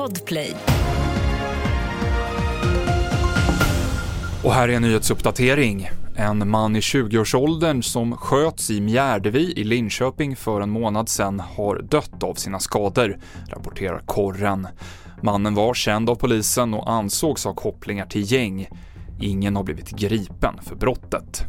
Podplay. Och här är en nyhetsuppdatering. En man i 20-årsåldern som sköts i Mjärdevi i Linköping för en månad sedan har dött av sina skador, rapporterar korren. Mannen var känd av polisen och ansågs ha kopplingar till gäng. Ingen har blivit gripen för brottet.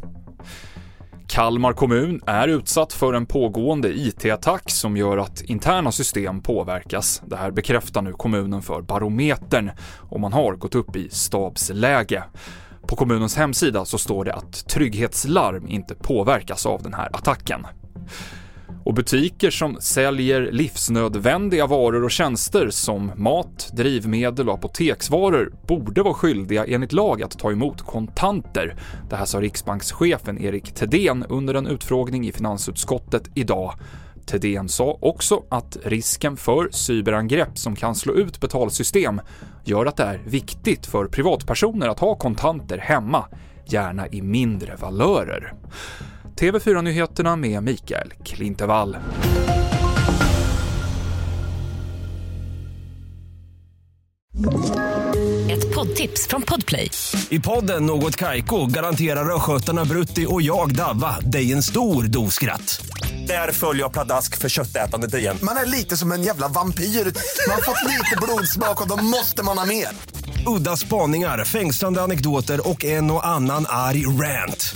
Kalmar kommun är utsatt för en pågående IT-attack som gör att interna system påverkas. Det här bekräftar nu kommunen för Barometern och man har gått upp i stabsläge. På kommunens hemsida så står det att trygghetslarm inte påverkas av den här attacken. Och butiker som säljer livsnödvändiga varor och tjänster som mat, drivmedel och apoteksvaror borde vara skyldiga enligt lag att ta emot kontanter. Det här sa riksbankschefen Erik Thedéen under en utfrågning i finansutskottet idag. Thedéen sa också att risken för cyberangrepp som kan slå ut betalsystem gör att det är viktigt för privatpersoner att ha kontanter hemma, gärna i mindre valörer. TV4-nyheterna med Mikael Klintevall. Ett poddtips från Podplay. I podden Något Kaiko garanterar östgötarna Brutti och jag, Davva, dig en stor dos skratt. Där följer jag pladask för köttätandet igen. Man är lite som en jävla vampyr. Man har fått lite blodsmak och då måste man ha mer. Udda spaningar, fängslande anekdoter och en och annan arg rant.